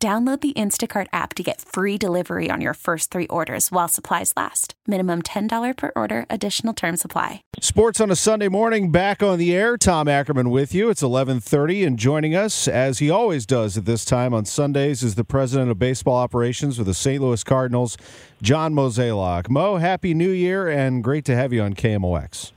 Download the Instacart app to get free delivery on your first three orders while supplies last. Minimum $10 per order, additional term supply. Sports on a Sunday morning, back on the air. Tom Ackerman with you. It's 1130 and joining us, as he always does at this time on Sundays, is the president of baseball operations with the St. Louis Cardinals, John Mozeliak. Mo, happy new year and great to have you on KMOX.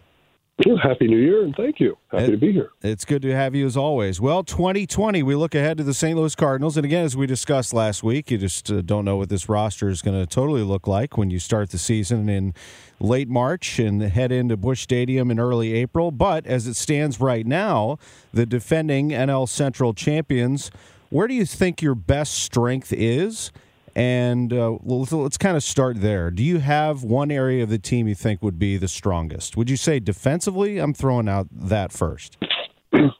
Happy New Year and thank you. Happy it, to be here. It's good to have you as always. Well, 2020, we look ahead to the St. Louis Cardinals. And again, as we discussed last week, you just uh, don't know what this roster is going to totally look like when you start the season in late March and head into Busch Stadium in early April. But as it stands right now, the defending NL Central champions, where do you think your best strength is? And uh, let's, let's kind of start there. Do you have one area of the team you think would be the strongest? Would you say defensively? I'm throwing out that first.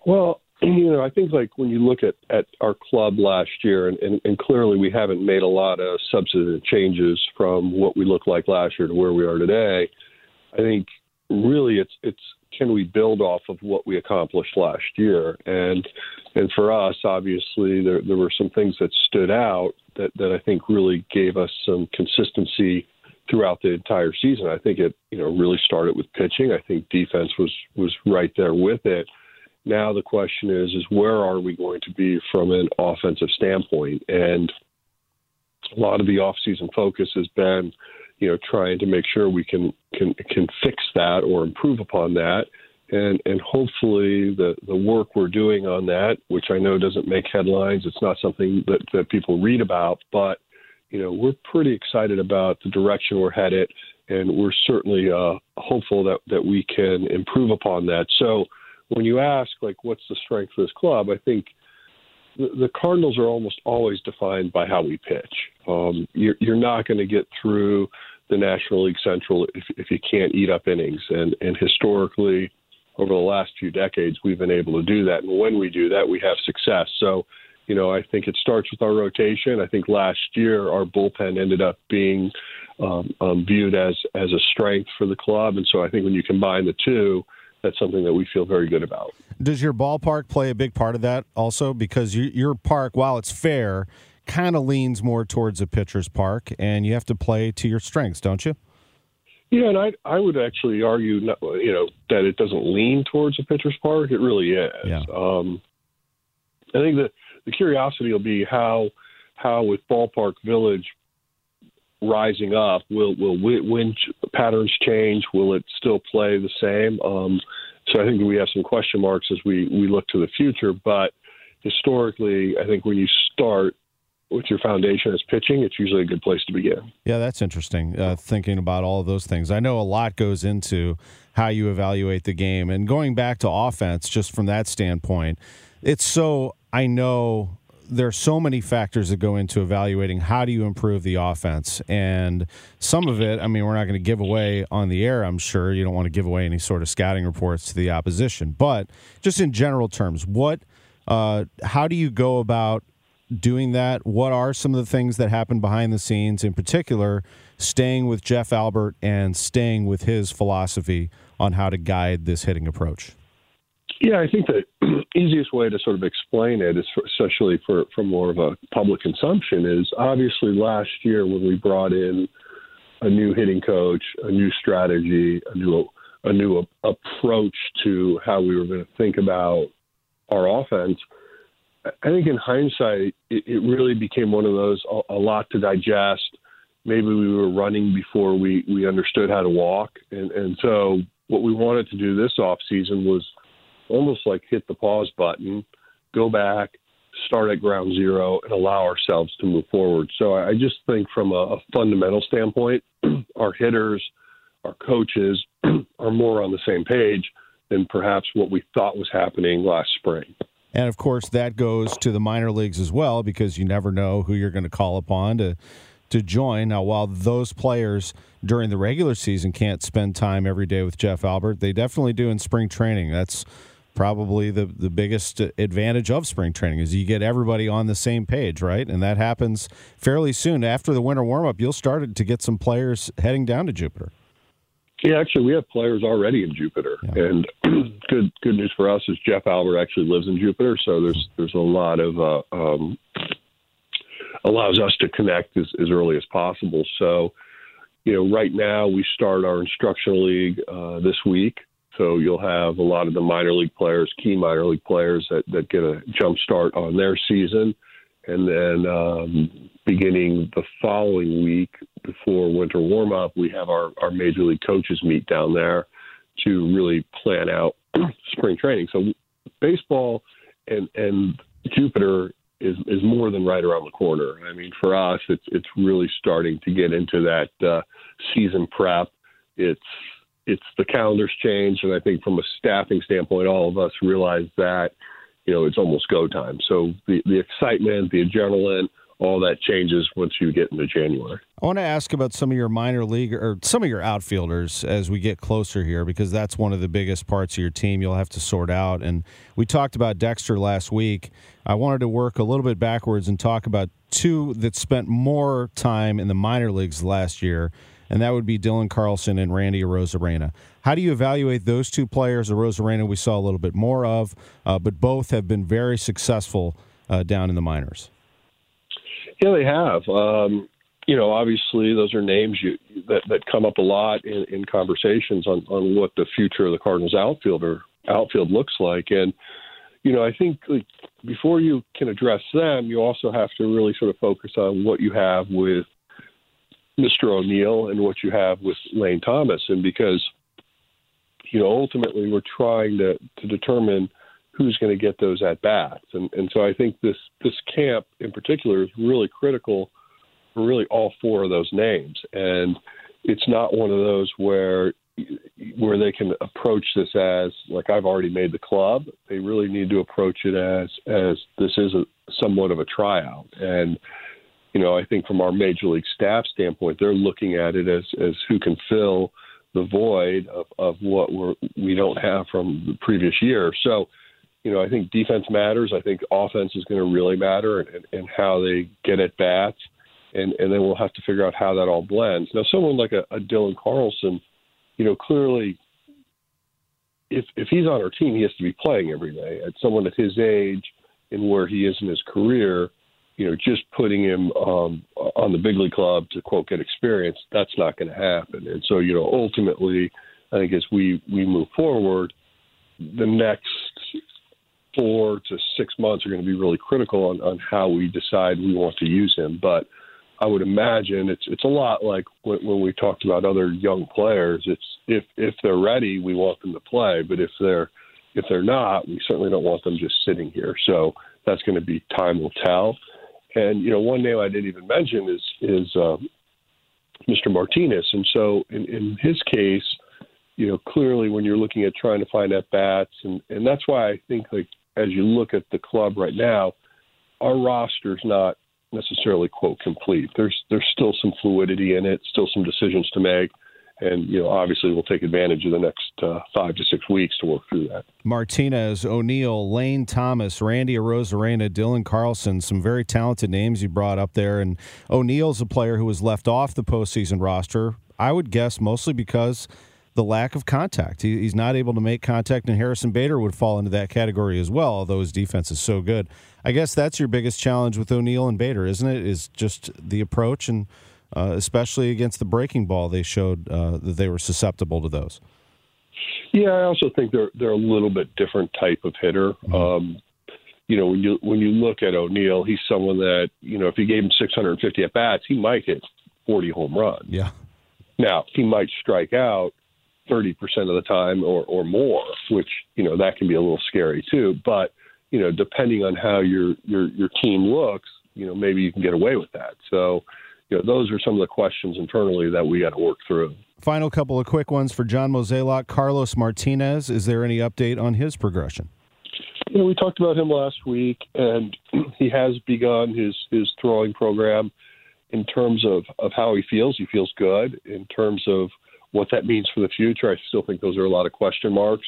Well, you know, I think like when you look at, at our club last year, and, and, and clearly we haven't made a lot of substantive changes from what we looked like last year to where we are today. I think really it's it's can we build off of what we accomplished last year? And and for us, obviously, there there were some things that stood out that that I think really gave us some consistency throughout the entire season. I think it you know really started with pitching. I think defense was was right there with it. Now the question is is where are we going to be from an offensive standpoint? And a lot of the offseason focus has been you know, trying to make sure we can can can fix that or improve upon that. And and hopefully the the work we're doing on that, which I know doesn't make headlines, it's not something that, that people read about, but you know, we're pretty excited about the direction we're headed and we're certainly uh, hopeful that, that we can improve upon that. So when you ask like what's the strength of this club, I think the, the Cardinals are almost always defined by how we pitch. Um, you're, you're not going to get through the National League Central if, if you can't eat up innings. And, and historically, over the last few decades, we've been able to do that. And when we do that, we have success. So, you know, I think it starts with our rotation. I think last year our bullpen ended up being um, um, viewed as as a strength for the club, and so I think when you combine the two, that's something that we feel very good about. Does your ballpark play a big part of that also? Because you, your park, while it's fair, kind of leans more towards a pitcher's park, and you have to play to your strengths, don't you? Yeah, and I I would actually argue, you know, that it doesn't lean towards a pitcher's park. It really is. Yeah. Um, I think that the curiosity will be how how with Ballpark Village rising up, will will wind patterns change? Will it still play the same? Um, so I think we have some question marks as we we look to the future, but historically, I think when you start with your foundation as pitching, it's usually a good place to begin. Yeah, that's interesting. Uh, thinking about all those things, I know a lot goes into how you evaluate the game, and going back to offense, just from that standpoint, it's so I know there are so many factors that go into evaluating how do you improve the offense and some of it i mean we're not going to give away on the air i'm sure you don't want to give away any sort of scouting reports to the opposition but just in general terms what uh, how do you go about doing that? What are some of the things that happen behind the scenes, in particular, staying with Jeff Albert and staying with his philosophy on how to guide this hitting approach? Yeah, I think the easiest way to sort of explain it is, for, especially for, for more of a public consumption, is obviously last year when we brought in a new hitting coach, a new strategy, a new a new approach to how we were going to think about our offense – I think in hindsight, it, it really became one of those a, a, lot to digest. Maybe we were running before we, we understood how to walk. And, and so what we wanted to do this off season was almost like hit the pause button, go back, start at ground zero, and allow ourselves to move forward. So I just think from a, a fundamental standpoint, our hitters, our coaches are more on the same page than perhaps what we thought was happening last spring. And of course, that goes to the minor leagues as well because you never know who you're going to call upon to to join. Now, while those players during the regular season can't spend time every day with Jeff Albert, they definitely do in spring training. That's probably the, the biggest advantage of spring training is you get everybody on the same page, right? And that happens fairly soon. After the winter warm up, you'll start to get some players heading down to Jupiter. Yeah, actually, we have players already in Jupiter, yeah. and good good news for us is Jeff Albert actually lives in Jupiter, so there's there's a lot of uh, um, allows us to connect as, as early as possible. So, you know, right now we start our instructional league uh, this week, so you'll have a lot of the minor league players, key minor league players that that get a jump start on their season, and then um, beginning the following week before winter warm up, we have our, our major league coaches meet down there to really plan out spring training. So baseball and and Jupiter is is more than right around the corner. I mean, for us, it's it's really starting to get into that uh, season prep. It's it's the calendars changed, and I think from a staffing standpoint, all of us realize that you know it's almost go time. So the the excitement, the adrenaline, all that changes once you get into January. I want to ask about some of your minor league or some of your outfielders as we get closer here, because that's one of the biggest parts of your team you'll have to sort out. And we talked about Dexter last week. I wanted to work a little bit backwards and talk about two that spent more time in the minor leagues last year, and that would be Dylan Carlson and Randy Arozarena. How do you evaluate those two players? Arozarena we saw a little bit more of, uh, but both have been very successful uh, down in the minors. Yeah, they have. Um, you know, obviously, those are names you, that that come up a lot in, in conversations on on what the future of the Cardinals outfielder outfield looks like, and you know, I think like, before you can address them, you also have to really sort of focus on what you have with Mr. O'Neill and what you have with Lane Thomas, and because you know, ultimately, we're trying to to determine who's going to get those at bats. And and so I think this this camp in particular is really critical for really all four of those names. And it's not one of those where where they can approach this as like I've already made the club. They really need to approach it as as this is a somewhat of a tryout. And you know, I think from our major league staff standpoint, they're looking at it as as who can fill the void of, of what we're we don't have from the previous year. So you know, I think defense matters. I think offense is going to really matter and, and how they get at bats. And, and then we'll have to figure out how that all blends. Now, someone like a, a Dylan Carlson, you know, clearly, if if he's on our team, he has to be playing every day. At someone at his age and where he is in his career, you know, just putting him um, on the big league club to quote get experience, that's not going to happen. And so, you know, ultimately, I think as we we move forward, the next four to six months are going to be really critical on, on how we decide we want to use him. But I would imagine it's it's a lot like when, when we talked about other young players. It's if if they're ready, we want them to play. But if they're if they're not, we certainly don't want them just sitting here. So that's going to be time will tell. And you know, one name I didn't even mention is is uh, Mr. Martinez. And so in, in his case, you know, clearly when you're looking at trying to find at bats, and and that's why I think like as you look at the club right now, our roster's not necessarily quote complete. There's there's still some fluidity in it, still some decisions to make. And you know, obviously, we'll take advantage of the next uh, five to six weeks to work through that. Martinez, O'Neill, Lane Thomas, Randy Arozarena, Dylan Carlson, some very talented names you brought up there. And O'Neill's a player who was left off the postseason roster. I would guess mostly because the lack of contact. He, he's not able to make contact, and Harrison Bader would fall into that category as well, although his defense is so good. I guess that's your biggest challenge with O'Neill and Bader, isn't it? Is just the approach, and uh, especially against the breaking ball, they showed uh, that they were susceptible to those. Yeah, I also think they're they're a little bit different type of hitter. Mm-hmm. Um, you know, when you when you look at O'Neill, he's someone that you know if you gave him 650 at bats, he might hit 40 home runs. Yeah. Now he might strike out, 30% of the time or, or more, which, you know, that can be a little scary too. But, you know, depending on how your, your, your team looks, you know, maybe you can get away with that. So, you know, those are some of the questions internally that we got to work through. Final couple of quick ones for John Mozeliak. Carlos Martinez, is there any update on his progression? you know, we talked about him last week, and he has begun his his throwing program. In terms of of how he feels, he feels good. In terms of what that means for the future, I still think those are a lot of question marks.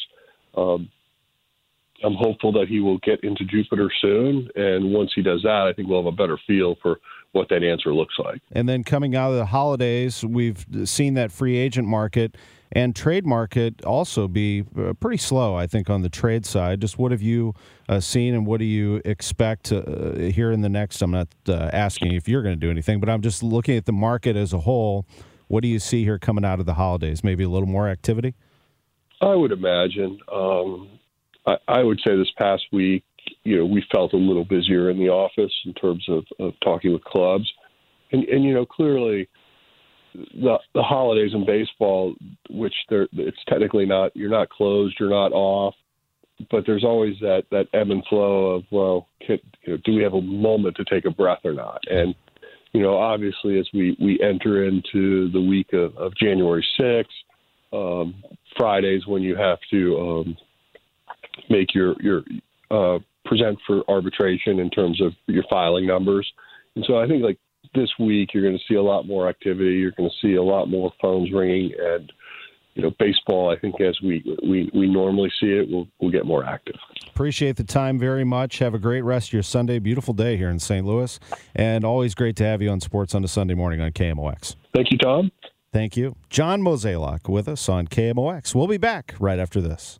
Um, I'm hopeful that he will get into Jupiter soon, and once he does that, I think we'll have a better feel for what that answer looks like. And then coming out of the holidays, we've seen that free agent market and trade market also be uh, pretty slow, I think, on the trade side. Just what have you uh, seen and what do you expect uh, here in the next? I'm not uh, asking if you're going to do anything, but I'm just looking at the market as a whole. What do you see here coming out of the holidays? Maybe a little more activity? I would imagine. Um, I, I would say this past week, you know, we felt a little busier in the office in terms of, of talking with clubs. And, and, you know, clearly the the holidays in baseball, which it's technically not you're not closed, you're not off, but there's always that that ebb and flow of well, can, you know, do we have a moment to take a breath or not? And you know, obviously, as we we enter into the week of, of January sixth, um, Fridays when you have to um, make your your uh, present for arbitration in terms of your filing numbers. And so I think like this week you're going to see a lot more activity. You're going to see a lot more phones ringing, and you know, baseball. I think as we we, we normally see it, we'll we'll get more active. Appreciate the time very much. Have a great rest of your Sunday. Beautiful day here in St. Louis, and always great to have you on Sports on a Sunday morning on KMOX. Thank you, Tom. Thank you, John Mozeliak, with us on KMOX. We'll be back right after this.